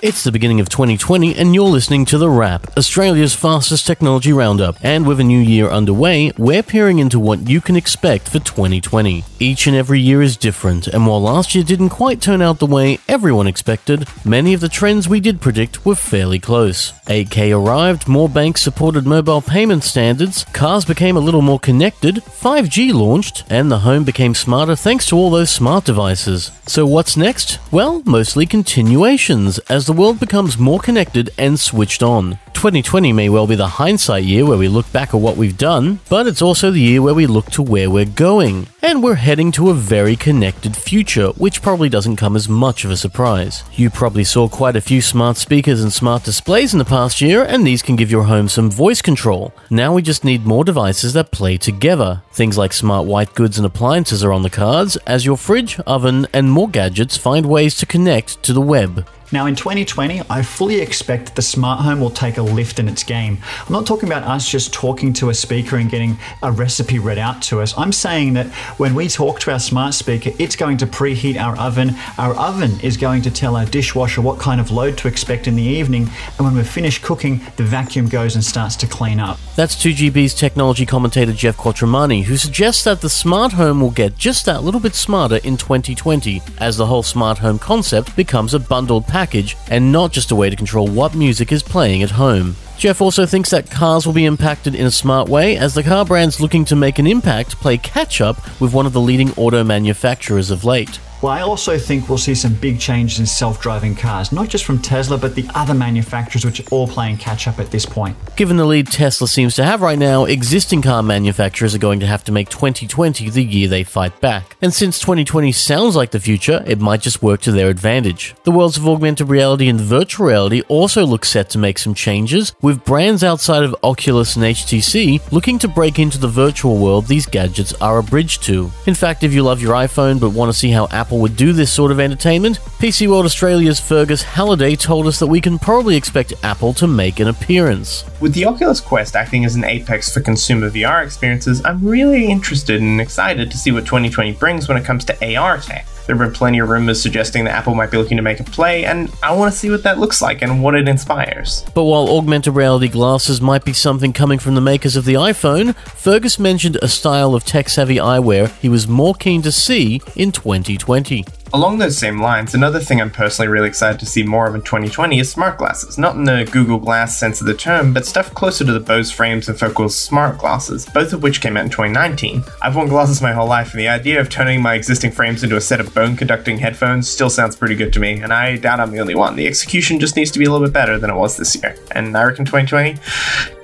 It's the beginning of 2020, and you're listening to The Wrap, Australia's fastest technology roundup. And with a new year underway, we're peering into what you can expect for 2020. Each and every year is different, and while last year didn't quite turn out the way everyone expected, many of the trends we did predict were fairly close. 8K arrived, more banks supported mobile payment standards, cars became a little more connected, 5G launched, and the home became smarter thanks to all those smart devices. So, what's next? Well, mostly continuations, as the world becomes more connected and switched on. 2020 may well be the hindsight year where we look back at what we've done, but it's also the year where we look to where we're going. And we're heading to a very connected future, which probably doesn't come as much of a surprise. You probably saw quite a few smart speakers and smart displays in the past year, and these can give your home some voice control. Now we just need more devices that play together. Things like smart white goods and appliances are on the cards, as your fridge, oven, and more gadgets find ways to connect to the web. Now, in 2020, I fully expect that the smart home will take a lift in its game. I'm not talking about us just talking to a speaker and getting a recipe read out to us. I'm saying that when we talk to our smart speaker, it's going to preheat our oven. Our oven is going to tell our dishwasher what kind of load to expect in the evening. And when we're finished cooking, the vacuum goes and starts to clean up. That's 2GB's technology commentator Geoff Quattromani, who suggests that the smart home will get just that little bit smarter in 2020 as the whole smart home concept becomes a bundled package package and not just a way to control what music is playing at home. Geoff also thinks that cars will be impacted in a smart way as the car brands looking to make an impact play catch up with one of the leading auto manufacturers of late. Well, I also think we'll see some big changes in self driving cars, not just from Tesla, but the other manufacturers, which are all playing catch up at this point. Given the lead Tesla seems to have right now, existing car manufacturers are going to have to make 2020 the year they fight back. And since 2020 sounds like the future, it might just work to their advantage. The worlds of augmented reality and virtual reality also look set to make some changes, with brands outside of Oculus and HTC looking to break into the virtual world these gadgets are a bridge to. In fact, if you love your iPhone but want to see how Apple Apple would do this sort of entertainment, PC World Australia's Fergus Halliday told us that we can probably expect Apple to make an appearance. With the Oculus Quest acting as an apex for consumer VR experiences, I'm really interested and excited to see what 2020 brings when it comes to AR tech. There have been plenty of rumors suggesting that Apple might be looking to make a play, and I want to see what that looks like and what it inspires. But while augmented reality glasses might be something coming from the makers of the iPhone, Fergus mentioned a style of tech savvy eyewear he was more keen to see in 2020. Along those same lines, another thing I'm personally really excited to see more of in 2020 is smart glasses. Not in the Google Glass sense of the term, but stuff closer to the Bose frames and Focal's smart glasses, both of which came out in 2019. I've worn glasses my whole life, and the idea of turning my existing frames into a set of bone conducting headphones still sounds pretty good to me, and I doubt I'm the only one. The execution just needs to be a little bit better than it was this year, and I reckon 2020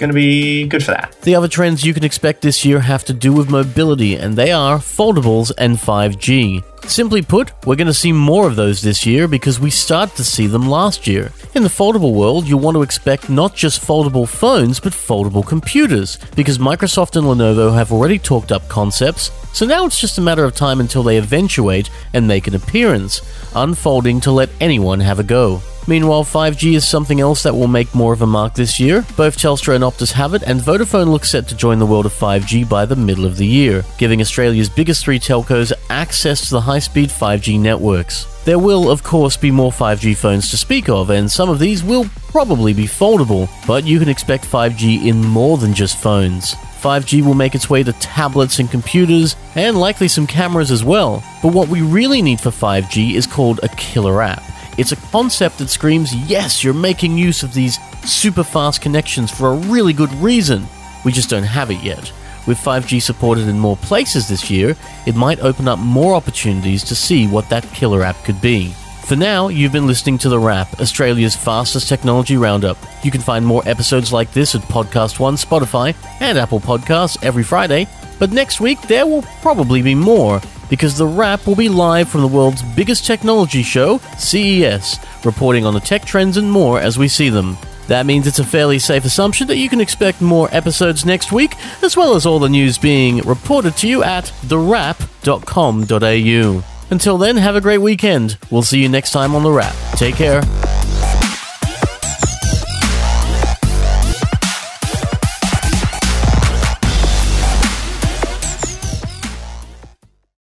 gonna be good for that. The other trends you can expect this year have to do with mobility, and they are foldables and 5G. Simply put, we're going to see more of those this year because we started to see them last year. In the foldable world, you'll want to expect not just foldable phones, but foldable computers, because Microsoft and Lenovo have already talked up concepts, so now it's just a matter of time until they eventuate and make an appearance, unfolding to let anyone have a go. Meanwhile, 5G is something else that will make more of a mark this year. Both Telstra and Optus have it, and Vodafone looks set to join the world of 5G by the middle of the year, giving Australia's biggest three telcos access to the high speed 5G networks. There will, of course, be more 5G phones to speak of, and some of these will probably be foldable, but you can expect 5G in more than just phones. 5G will make its way to tablets and computers, and likely some cameras as well. But what we really need for 5G is called a killer app. It's a concept that screams, yes, you're making use of these super fast connections for a really good reason. We just don't have it yet. With 5G supported in more places this year, it might open up more opportunities to see what that killer app could be. For now, you've been listening to The Wrap, Australia's fastest technology roundup. You can find more episodes like this at Podcast One, Spotify, and Apple Podcasts every Friday. But next week, there will probably be more because The Wrap will be live from the world's biggest technology show, CES, reporting on the tech trends and more as we see them. That means it's a fairly safe assumption that you can expect more episodes next week, as well as all the news being reported to you at thewrap.com.au. Until then, have a great weekend. We'll see you next time on The Wrap. Take care.